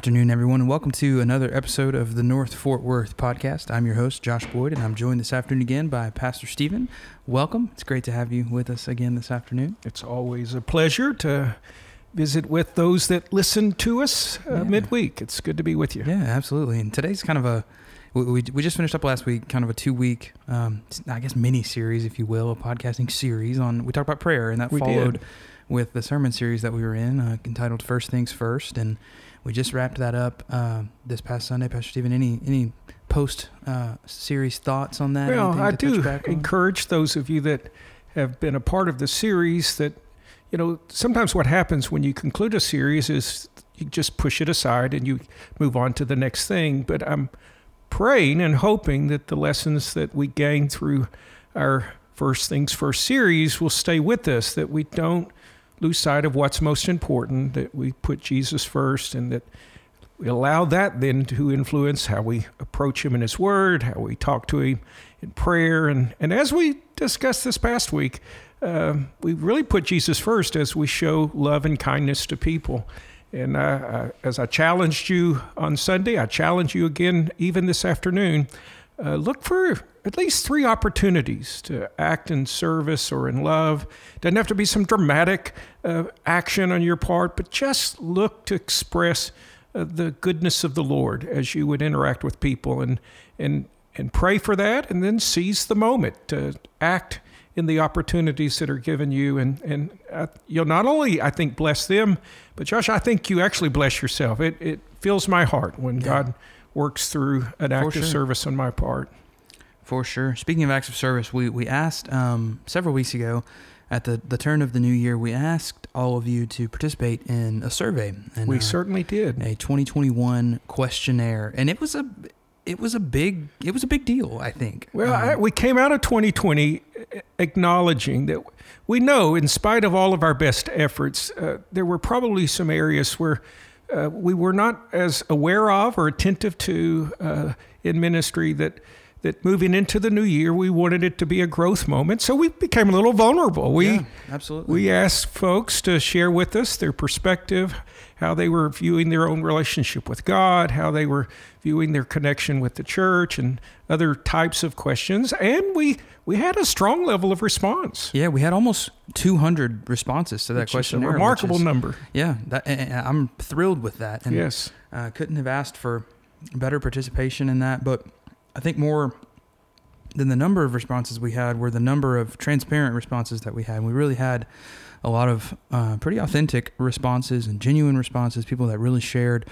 Good afternoon, everyone, and welcome to another episode of the North Fort Worth podcast. I'm your host, Josh Boyd, and I'm joined this afternoon again by Pastor Stephen. Welcome. It's great to have you with us again this afternoon. It's always a pleasure to visit with those that listen to us uh, Yeah. midweek. It's good to be with you. Yeah, absolutely. And today's kind of a we, we, we just finished up last week, kind of a two week, um, I guess, mini series, if you will, a podcasting series on. We talked about prayer, and that We did. With the sermon series that we were in, uh, entitled "First Things First. and we just wrapped that up uh, this past Sunday. Pastor Stephen, any any post uh, series thoughts on that? Well, I do encourage those of you that have been a part of the series that, you know, sometimes what happens when you conclude a series is you just push it aside and you move on to the next thing. But I'm praying and hoping that the lessons that we gain through our First Things First series will stay with us, that we don't lose sight of what's most important, that we put Jesus first, and that we allow that then to influence how we approach Him in His Word, how we talk to Him in prayer. And, and as we discussed this past week, uh, we really put Jesus first as we show love and kindness to people. And uh, uh, as I challenged you on Sunday, I challenge you again even this afternoon. Uh, look for at least three opportunities to act in service or in love. Doesn't have to be some dramatic uh, action on your part, but just look to express uh, the goodness of the Lord as you would interact with people, and and and pray for that, and then seize the moment to act in the opportunities that are given you, and and uh, you'll not only I think bless them, but Josh, I think you actually bless yourself. It it fills my heart when Yeah. God works through an act sure. of service on my part. For sure. Speaking of acts of service, we, we asked um, several weeks ago at the, the turn of the new year, we asked all of you to participate in a survey. And, we uh, certainly did. a 2021 questionnaire, and it was a it was a big it was a big deal. I think. Well, Um, I, we came out of 2020 acknowledging that we know, in spite of all of our best efforts, uh, there were probably some areas where uh, we were not as aware of or attentive to uh, in ministry that. That moving into the new year, we wanted it to be a growth moment, so we became a little vulnerable. We yeah, absolutely. we asked folks to share with us their perspective, how they were viewing their own relationship with God, how they were viewing their connection with the church, and other types of questions. And we we had a strong level of response. yeah, we had almost 200 responses to that which a remarkable is- number. Yeah, that, I'm thrilled with that. And yes. uh, couldn't have asked for better participation in that. But I think more than the number of responses we had were the number of transparent responses that we had. We really had a lot of uh, pretty authentic responses and genuine responses, people that really shared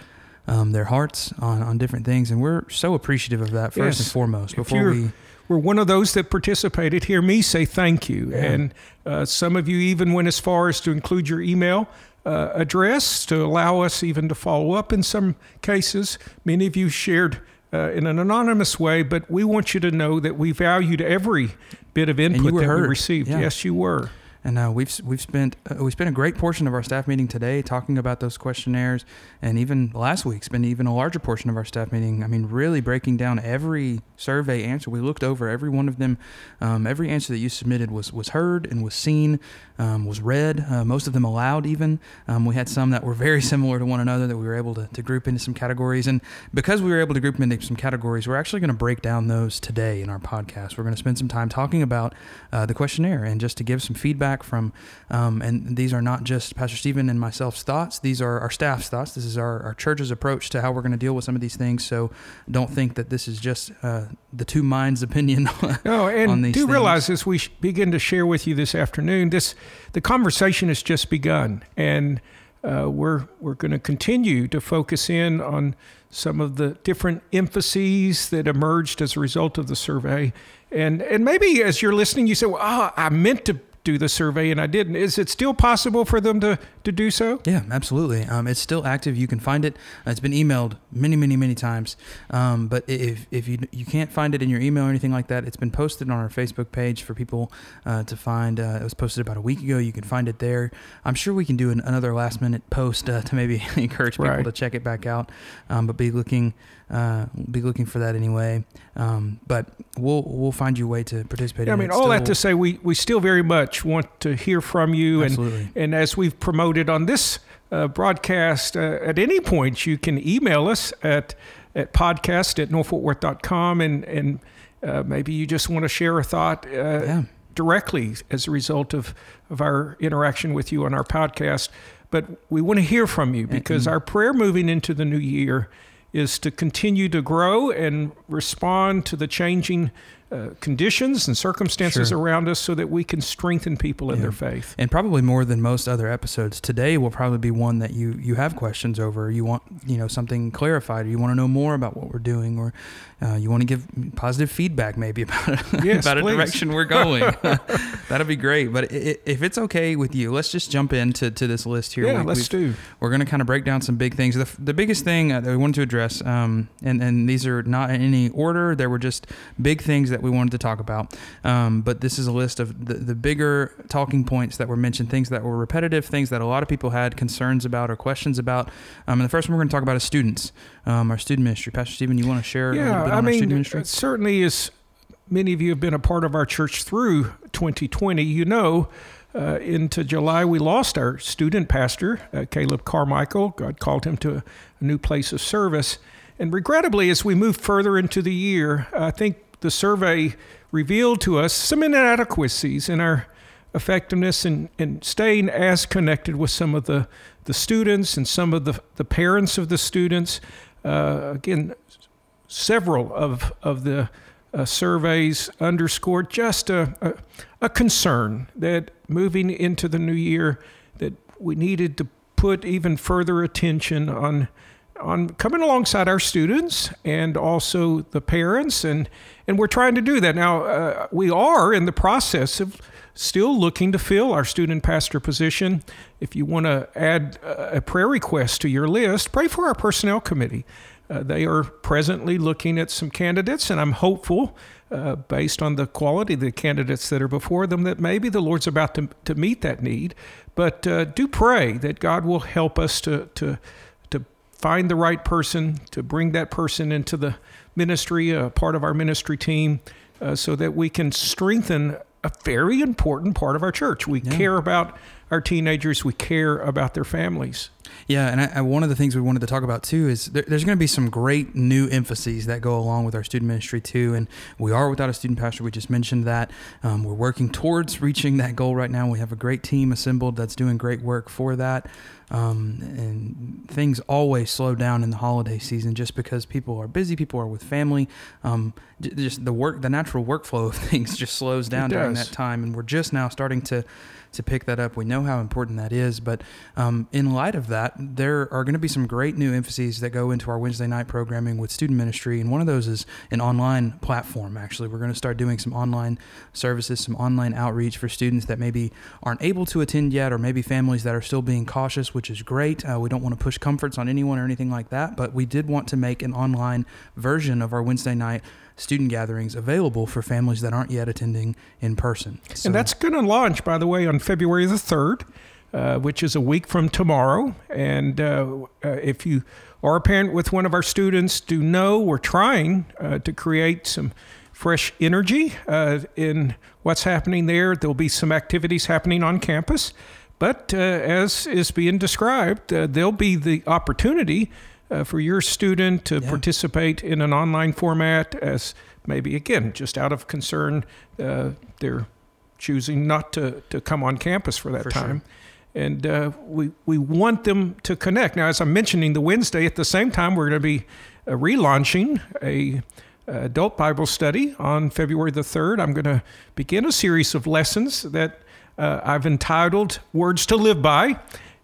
um, their hearts on, on different things. And we're so appreciative of that, first Yes. and foremost. Before we. We're one of those that participated. Hear me say thank you. Yeah. And uh, some of you even went as far as to include your email uh, address to allow us even to follow up in some cases. Many of you shared uh, in an anonymous way, but we want you to know that we valued every bit of input that we received. Yeah. Yes, you were. And uh, we've we've spent uh, we spent a great portion of our staff meeting today talking about those questionnaires, and even last week spent even a larger portion of our staff meeting. I mean, really breaking down every survey answer. We looked over every one of them. Um, every answer that you submitted was was heard and was seen, um, was read. Uh, most of them aloud. Even um, we had some that were very similar to one another that we were able to, to group into some categories. And because we were able to group them into some categories, we're actually going to break down those today in our podcast. We're going to spend some time talking about uh, the questionnaire and just to give some feedback from, um, and these are not just Pastor Stephen and myself's thoughts, these are our staff's thoughts. This is our, our church's approach to how we're going to deal with some of these things. So don't think that this is just uh, the two minds' opinion. No, on and these do things. realize as we begin to share with you this afternoon, this the conversation has just begun, and uh, we're we're going to continue to focus in on some of the different emphases that emerged as a result of the survey, and and maybe as you're listening, you say, "Well, ah, I meant to do the survey and I didn't." Is it still possible for them to to do so? Yeah, absolutely. Um, it's still active. You can find it. Uh, it's been emailed many, many, many times. Um, but if, if you you can't find it in your email or anything like that, it's been posted on our Facebook page for people uh, to find. Uh, it was posted about a week ago. You can find it there. I'm sure we can do an, another last minute post uh, to maybe encourage people Right. to check it back out. Um, but be looking uh, be looking for that anyway. Um, but we'll we'll find you a way to participate. Yeah, I mean, all that to say, we we still very much want to hear from you, and absolutely. And as we've promoted on this uh, broadcast uh, at any point, you can email us at, at podcast at northfortworth.com and, and uh, maybe you just want to share a thought uh, Yeah. directly as a result of, of our interaction with you on our podcast. But we want to hear from you because our prayer moving into the new year is to continue to grow and respond to the changing uh, conditions and circumstances Sure. around us so that we can strengthen people in Yeah. their faith. and probably more than most other episodes today will probably be one that you you have questions over you want you know something clarified or you want to know more about what we're doing or uh, you want to give positive feedback maybe about Yes, about a direction we're going that'd be great but if it's okay with you let's just jump into to this list here Yeah, we, let's do. We're going to kind of break down some big things. The, the biggest thing uh, that we wanted to address, um, and, and these are not in any order, there were just big things that we wanted to talk about. Um, but this is a list of the, the bigger talking points that were mentioned, things that were repetitive, things that a lot of people had concerns about or questions about. Um, and the first one we're going to talk about is students, um, our student ministry. Pastor Stephen, you want to share a Yeah, I on our student mean, ministry? uh, certainly as many of you have been a part of our church through 2020, you know, uh, into July we lost our student pastor, uh, Caleb Carmichael. God called him to a, new place of service. And regrettably, as we move further into the year, I think the survey revealed to us some inadequacies in our effectiveness in, in staying as connected with some of the, the students and some of the, the parents of the students. Uh, again, several of, of the uh, surveys underscored just a, a, a concern that moving into the new year that we needed to put even further attention on on coming alongside our students and also the parents and and we're trying to do that. Now uh, we are in the process of still looking to fill our student pastor position. If you want to add a prayer request to your list pray for our personnel committee. Uh, they are presently looking at some candidates, and I'm hopeful, uh, based on the quality of the candidates that are before them, that maybe the Lord's about to, to meet that need. But uh, do pray that God will help us to, to find the right person, to bring that person into the ministry, a part of our ministry team, uh, so that we can strengthen a very important part of our church. We Yeah. care about our teenagers, we care about their families. Yeah, and I, I, one of the things we wanted to talk about too is there, there's going to be some great new emphases that go along with our student ministry too. And we are without a student pastor. We just mentioned that. Um, we're working towards reaching that goal right now. We have a great team assembled that's doing great work for that. Um, and things always slow down in the holiday season just because people are busy, people are with family. Um, just the work, the natural workflow of things just slows down during that time. And we're just now starting to to pick that up. We know how important that is, but um, in light of that, there are going to be some great new emphases that go into our Wednesday night programming with student ministry, and one of those is an online platform. Actually, we're going to start doing some online services, some online outreach for students that maybe aren't able to attend yet, or maybe families that are still being cautious, which is great. Uh, we don't want to push comforts on anyone or anything like that, but we did want to make an online version of our Wednesday night student gatherings available for families that aren't yet attending in person. So- And that's going to launch, by the way, on February the 3rd, uh, which is a week from tomorrow. And uh, uh, if you are a parent with one of our students, do know we're trying uh, to create some fresh energy uh, in what's happening there. There'll be some activities happening on campus. But uh, as is being described, uh, there'll be the opportunity uh, for your student to Yeah. participate in an online format as maybe, again, just out of concern, uh, they're choosing not to, to come on campus for that For sure. time. And uh, we, we want them to connect. Now, as I'm mentioning, the Wednesday, at the same time, we're going to be uh, relaunching a uh, adult Bible study on February the 3rd. I'm going to begin a series of lessons that uh, I've entitled Words to Live By.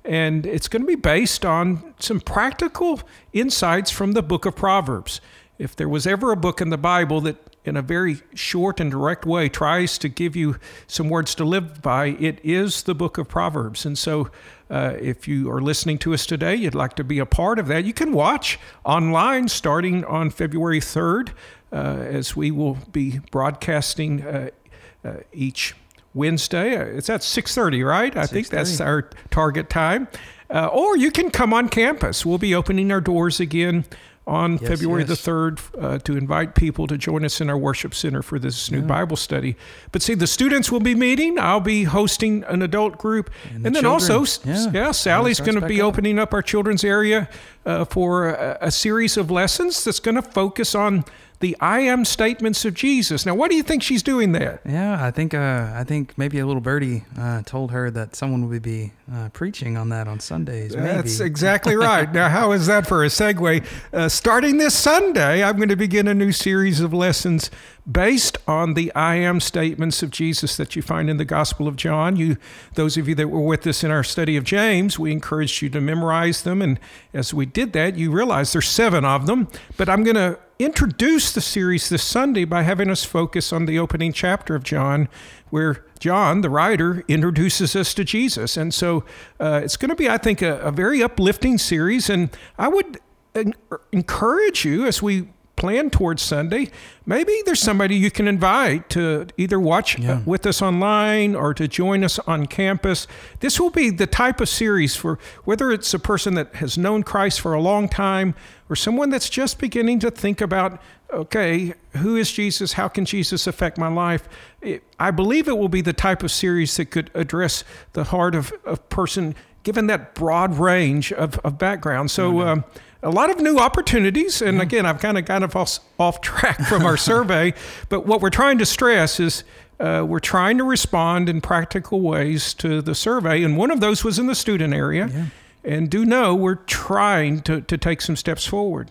And it's going to be based on some practical insights from the book of Proverbs. If there was ever a book in the Bible that, in a very short and direct way, tries to give you some words to live by, it is the book of Proverbs. And so, uh, if you are listening to us today, you'd like to be a part of that, you can watch online starting on February 3rd, uh, as we will be broadcasting uh, uh, each Wednesday. It's at 6:30, right? I think that's our target time. Uh, or you can come on campus. We'll be opening our doors again on Yes, February yes. the 3rd uh, to invite people to join us in our worship center for this new Yeah. Bible study. But see, the students will be meeting. I'll be hosting an adult group. And And, then also, children. s- Yeah. yeah, Sally's going to be up. opening up our children's area uh, for a, a series of lessons that's going to focus on the I am statements of Jesus. Now, why do you think she's doing that? Yeah, I think uh, I think maybe a little birdie uh, told her that someone would be uh, preaching on that on Sundays. Maybe. That's exactly right. Now, how is that for a segue? Uh, starting this Sunday, I'm going to begin a new series of lessons based on the I am statements of Jesus that you find in the Gospel of John. You, those of you that were with us in our study of James, we encouraged you to memorize them. And as we did that, you realize there's seven of them. But I'm going to introduce the series this Sunday by having us focus on the opening chapter of John, where John, the writer, introduces us to Jesus. And so uh, it's going to be, I think, a, a very uplifting series. And I would en- encourage you as we plan towards Sunday, maybe there's somebody you can invite to either watch Yeah. with us online or to join us on campus. This will be the type of series for whether it's a person that has known Christ for a long time or someone that's just beginning to think about, okay, who is Jesus? How can Jesus affect my life? I believe it will be the type of series that could address the heart of a person given that broad range of, of background. So, um, a lot of new opportunities. And again, I've kind of got off, off track from our survey. But what we're trying to stress is uh, we're trying to respond in practical ways to the survey. And one of those was in the student area. Yeah. And do know we're trying to, to take some steps forward.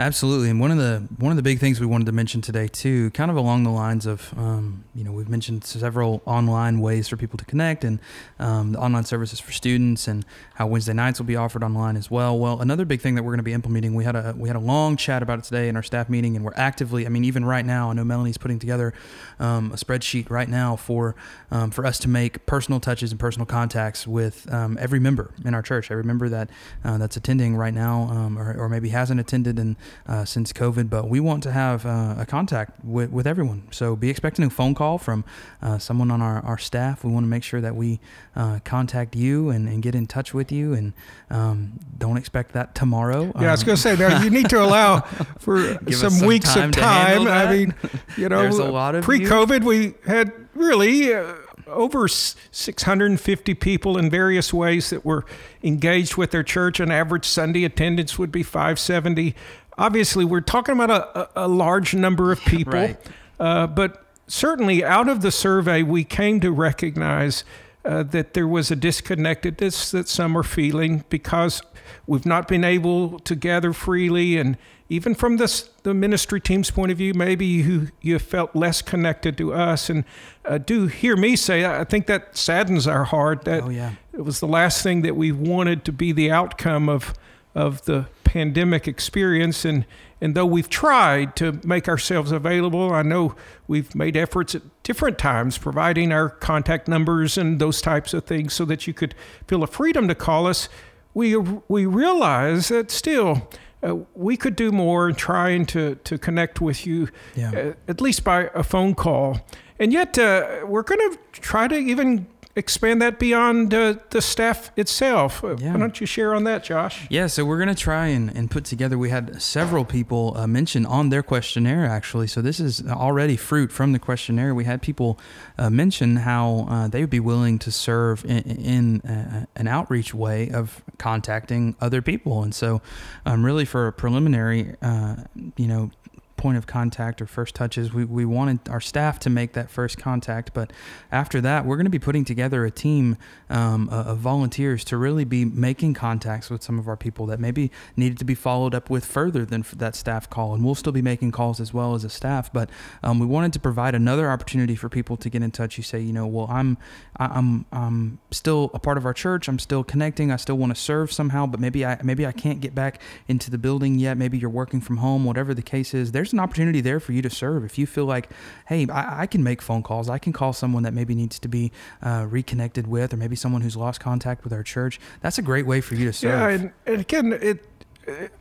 Absolutely, and one of the one of the big things we wanted to mention today too, kind of along the lines of, um, you know, we've mentioned several online ways for people to connect, and um, the online services for students, and how Wednesday nights will be offered online as well. Well, another big thing that we're going to be implementing, we had a we had a long chat about it today in our staff meeting, and we're actively, I mean, even right now, I know Melanie's putting together um, a spreadsheet right now for um, for us to make personal touches and personal contacts with um, every member in our church, every member that uh, that's attending right now, um, or, or maybe hasn't attended and uh, since COVID, but we want to have uh, a contact with, with everyone. So be expecting a phone call from uh, someone on our, our staff. We want to make sure that we uh, contact you and, and get in touch with you, and um, don't expect that tomorrow. Yeah, I was Um, going to say now you need to allow for some, some weeks time of time. I mean, you know, There's a lot of pre-COVID, we had really uh, over 650 people in various ways that were engaged with their church. An average Sunday attendance would be 570. Obviously, we're talking about a, a, large number of people, Right. uh, but certainly out of the survey, we came to recognize uh, that there was a disconnectedness that some are feeling because we've not been able to gather freely. And even from this, the ministry team's point of view, maybe you, you felt less connected to us. And uh, do hear me say, I think that saddens our heart. That Oh yeah. it was the last thing that we wanted to be the outcome of of the pandemic experience and and though we've tried to make ourselves available i know we've made efforts at different times providing our contact numbers and those types of things so that you could feel a freedom to call us we we realize that still uh, we could do more in trying to to connect with you Yeah. uh, at least by a phone call. And yet, uh, we're going to try to even expand that beyond uh, the staff itself. Uh, Yeah. Why don't you share on that, Josh? Yeah, so we're going to try and, and put together. We had several people uh, mention on their questionnaire, actually. So this is already fruit from the questionnaire. We had people uh, mention how uh, they would be willing to serve in, in uh, an outreach way of contacting other people. And so, um, really, for a preliminary, uh, you know, point of contact or first touches. We, we wanted our staff to make that first contact, but after that, we're going to be putting together a team um, of volunteers to really be making contacts with some of our people that maybe needed to be followed up with further than that staff call. And we'll still be making calls as well as a staff, but um, we wanted to provide another opportunity for people to get in touch. You say, you know, well, I'm I'm I'm still a part of our church. I'm still connecting. I still want to serve somehow, but maybe I maybe I can't get back into the building yet. Maybe you're working from home. Whatever the case is, there's an opportunity there for you to serve. If you feel like, hey, I, I can make phone calls. I can call someone that maybe needs to be uh, reconnected with, or maybe someone who's lost contact with our church. That's a great way for you to serve. Yeah, and, and again, it it-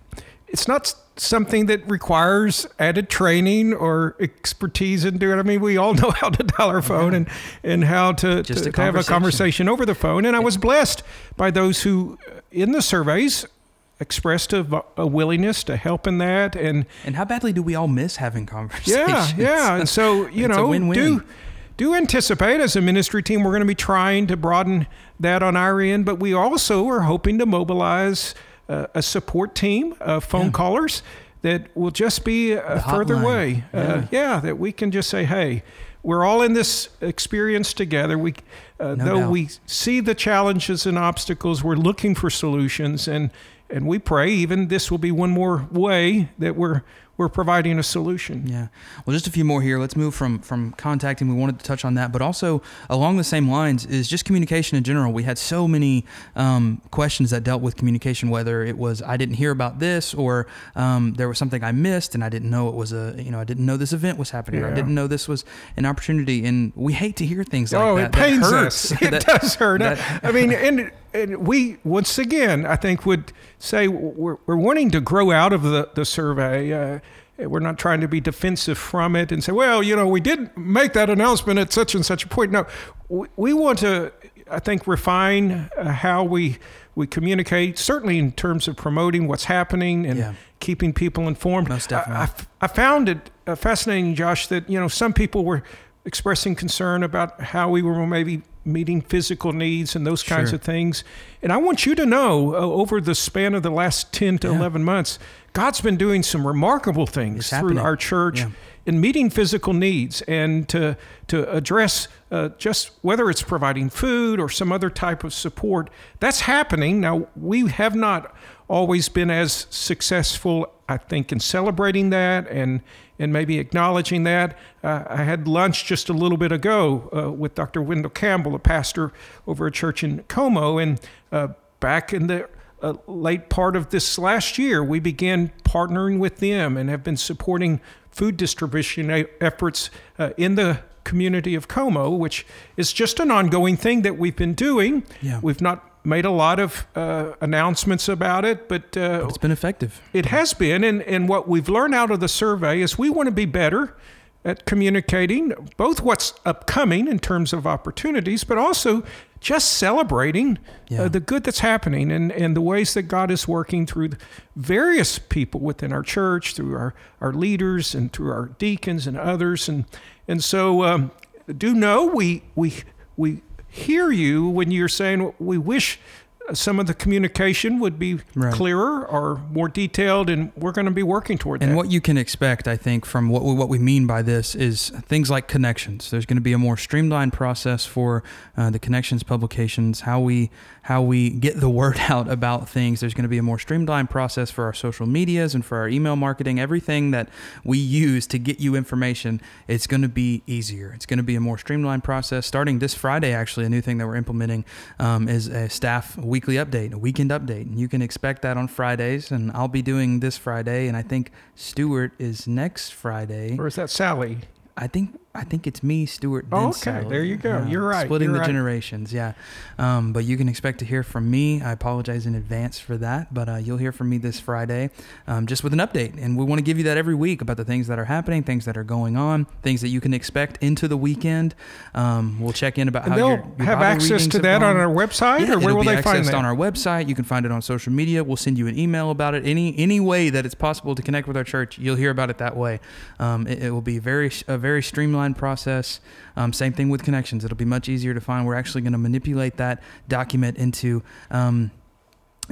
it's not something that requires added training or expertise in doing. I mean, we all know how to dial our phone and and how to, Just to, to have a conversation. over the phone. And I was blessed by those who, in the surveys, expressed a, a willingness to help in that, and And how badly do we all miss having conversations? yeah, yeah. And so, you know, do do anticipate as a ministry team we're going to be trying to broaden that on our end, but we also are hoping to mobilize uh, a support team of phone Yeah. callers that will just be a further way. Uh, yeah, that we can just say, hey, we're all in this experience together. We, uh, No though doubt. we see the challenges and obstacles, we're looking for solutions, and and we pray even this will be one more way that we're we're providing a solution. Yeah. Well, just a few more here. Let's move from from contacting. We wanted to touch on that, but also along the same lines is just communication in general. We had so many um, questions that dealt with communication, whether it was I didn't hear about this, or um, there was something I missed and I didn't know it was a you know I didn't know this event was happening, or I didn't know this was an opportunity. And we hate to hear things like oh, that. it pains us. It That- does hurt. that- I mean, and, and we once again, I think, would say we're, we're wanting to grow out of the the survey. Uh, we're not trying to be defensive from it and say, well, you know, we did make that announcement at such and such a point. No, we, we want to, I think, refine uh, how we we communicate. Certainly in terms of promoting what's happening and Yeah. keeping people informed. Most I- definitely. I, f- I found it uh, fascinating, Josh, that you know some people were expressing concern about how we were maybe meeting physical needs and those kinds Sure. of things. And I want you to know, uh, over the span of the last ten to Yeah. eleven months, God's been doing some remarkable things It's through happening. our church. Yeah. In meeting physical needs and to to address uh, just whether it's providing food or some other type of support, that's happening. Now we have not always been as successful, I think, in celebrating that and and maybe acknowledging that. Uh, I had lunch just a little bit ago uh, with Dr. Wendell Campbell, a pastor over a church in Como, and uh, back in the uh, late part of this last year, we began partnering with them and have been supporting food distribution efforts uh, in the community of Como, which is just an ongoing thing that we've been doing. Yeah. We've not made a lot of uh, announcements about it, but, uh, But it's been effective. it has been. And, and what we've learned out of the survey is we want to be better at communicating both what's upcoming in terms of opportunities, but also just celebrating Yeah. uh, the good that's happening and, and the ways that God is working through various people within our church, through our, our leaders and through our deacons and others. And, and so um, do know we, we, we hear you when you're saying we wish some of the communication would be Right. clearer or more detailed, and we're going to be working toward And that. And what you can expect, I think, from what we, what we mean by this is things like connections. There's going to be a more streamlined process for uh, the connections publications, how we how we get the word out about things. There's going to be a more streamlined process for our social medias and for our email marketing. Everything that we use to get you information, it's going to be easier. It's going to be a more streamlined process. Starting this Friday, actually, a new thing that we're implementing um, is a staff weekly update, a weekend update. And you can expect that on Fridays, and I'll be doing this Friday, and I think Stuart is next Friday. or is that Sally? I think I think it's me, Stuart. Oh, okay. Sally. There you go. You're right. Splitting You're the right. generations, yeah. Um, but you can expect to hear from me. I apologize in advance for that, but uh, you'll hear from me this Friday, um, just with an update. And we want to give you that every week about the things that are happening, things that are going on, things that you can expect into the weekend. Um, we'll check in about And how they'll your, your have access to that on our website, Yeah, or where be they find that? on our website. You can find it on social media. We'll send you an email about it. Any any way that it's possible to connect with our church, you'll hear about it that way. Um, it, it will be very a very streamlined process. Um, same thing with connections. It'll be much easier to find. We're actually going to manipulate that document into. Um,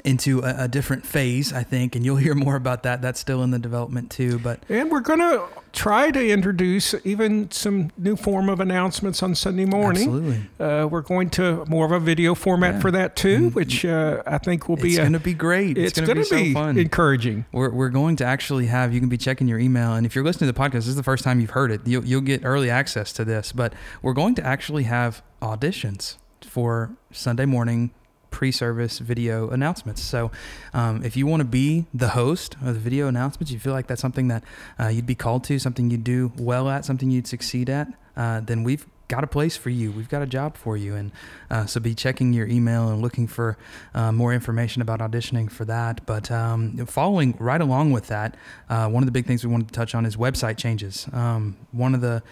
into a, a different phase, I think, and you'll hear more about that. That's still in the development too. But and we're going to try to introduce even some new form of announcements on Sunday morning. absolutely, Uh, we're going to more of a video format Yeah. for that too, Mhm. which uh, I think will be it's going to be great. it's, It's, going to be, be so fun. encouraging. We're, we're going to actually have you can be checking your email and if you're listening to the podcast this is the first time you've heard it you'll, you'll get early access to this but we're going to actually have auditions for sunday morning pre-service video announcements so um, if you want to be the host of the video announcements you feel like that's something that uh, you'd be called to something you'd do well at something you'd succeed at uh, then we've got a place for you we've got a job for you and uh, so be checking your email and looking for uh, more information about auditioning for that. But um, following right along with that, uh, one of the big things we wanted to touch on is website changes. Um, one of the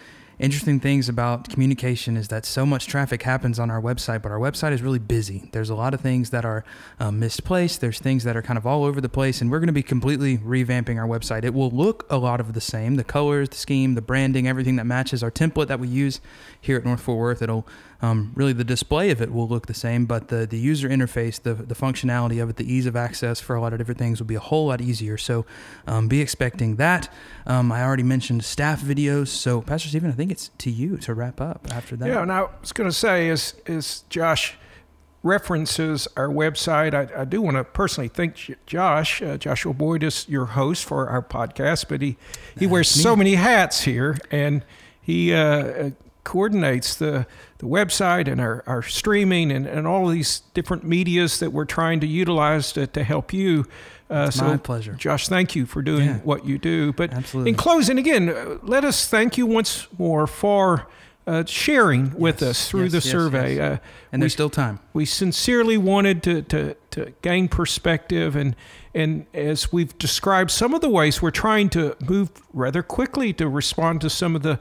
interesting things about communication is that so much traffic happens on our website, but our website is really busy. There's a lot of things that are um, misplaced. There's things that are kind of all over the place, and we're going to be completely revamping our website. It will look a lot of the same: the colors, the scheme, the branding, everything that matches our template that we use here at North Fort Worth. It'll um, really the display of it will look the same, but the, the user interface, the, the functionality of it, the ease of access for a lot of different things will be a whole lot easier. So um, be expecting that. Um, I already mentioned staff videos. So, Pastor Stephen, I think it's to you to wrap up after that. Yeah, and I was going to say, as, as Josh references our website, I, I do want to personally thank Josh. Uh, Joshua Boyd is your host for our podcast, but he, he wears so many hats here, and he uh, coordinates the, the website and our, our streaming and, and all of these different medias that we're trying to utilize to, to help you. Uh, so, my pleasure. Josh, thank you for doing yeah. what you do. But Absolutely. in closing, again, uh, let us thank you once more for uh, sharing with Yes, us through yes, the yes, survey. Uh, and there's still time. we sincerely wanted to, to, to gain perspective and and as we've described some of the ways we're trying to move rather quickly to respond to some of the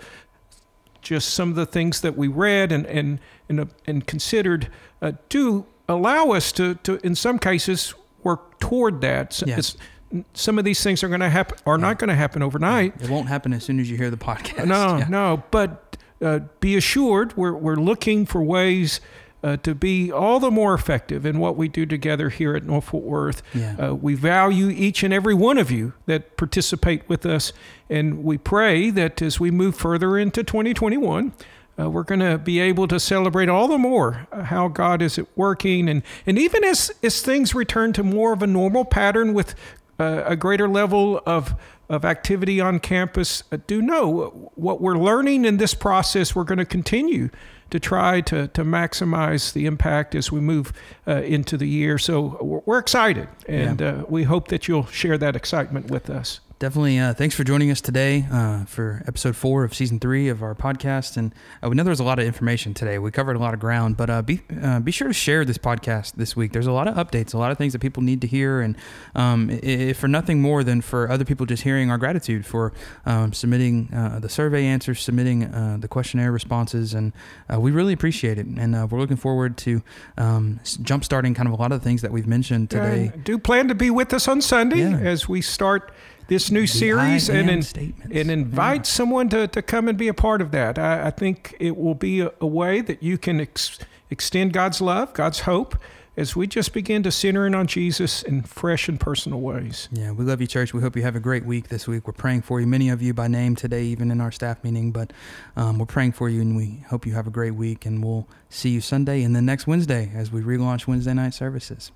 just some of the things that we read and and and, uh, and considered uh, do allow us to to in some cases work toward that So Yes. some of these things are going to happen are not going to happen overnight It won't happen as soon as you hear the podcast. no, Yeah. no. But uh, be assured, we're we're looking for ways uh, to be all the more effective in what we do together here at North Fort Worth. Yeah. Uh, we value each and every one of you that participate with us, and we pray that as we move further into 2021. Uh, we're going to be able to celebrate all the more uh, how God is at working, and, and even as, as things return to more of a normal pattern with uh, a greater level of of activity on campus, uh, do know what we're learning in this process. We're going to continue to try to to maximize the impact as we move uh, into the year. So we're, we're excited, and uh, we hope that you'll share that excitement with us. Definitely. Uh, thanks for joining us today uh, for episode four of season three of our podcast. And uh, we know there was a lot of information today. We covered a lot of ground, but uh, be uh, be sure to share this podcast this week. There's a lot of updates, a lot of things that people need to hear, and um, if for nothing more than for other people just hearing our gratitude for um, submitting uh, the survey answers, submitting uh, the questionnaire responses, and uh, we really appreciate it. And uh, we're looking forward to um, jumpstarting kind of a lot of the things that we've mentioned today. Do plan to be with us on Sunday Yeah. as we start this new The series and in, and invite Yeah. someone to, to come and be a part of that. I, I think it will be a, a way that you can ex, extend God's love, God's hope, as we just begin to center in on Jesus in fresh and personal ways. Yeah, we love you, church. We hope you have a great week this week. We're praying for you, many of you by name today, even in our staff meeting. But um, we're praying for you, and we hope you have a great week. And we'll see you Sunday and then next Wednesday as we relaunch Wednesday night services.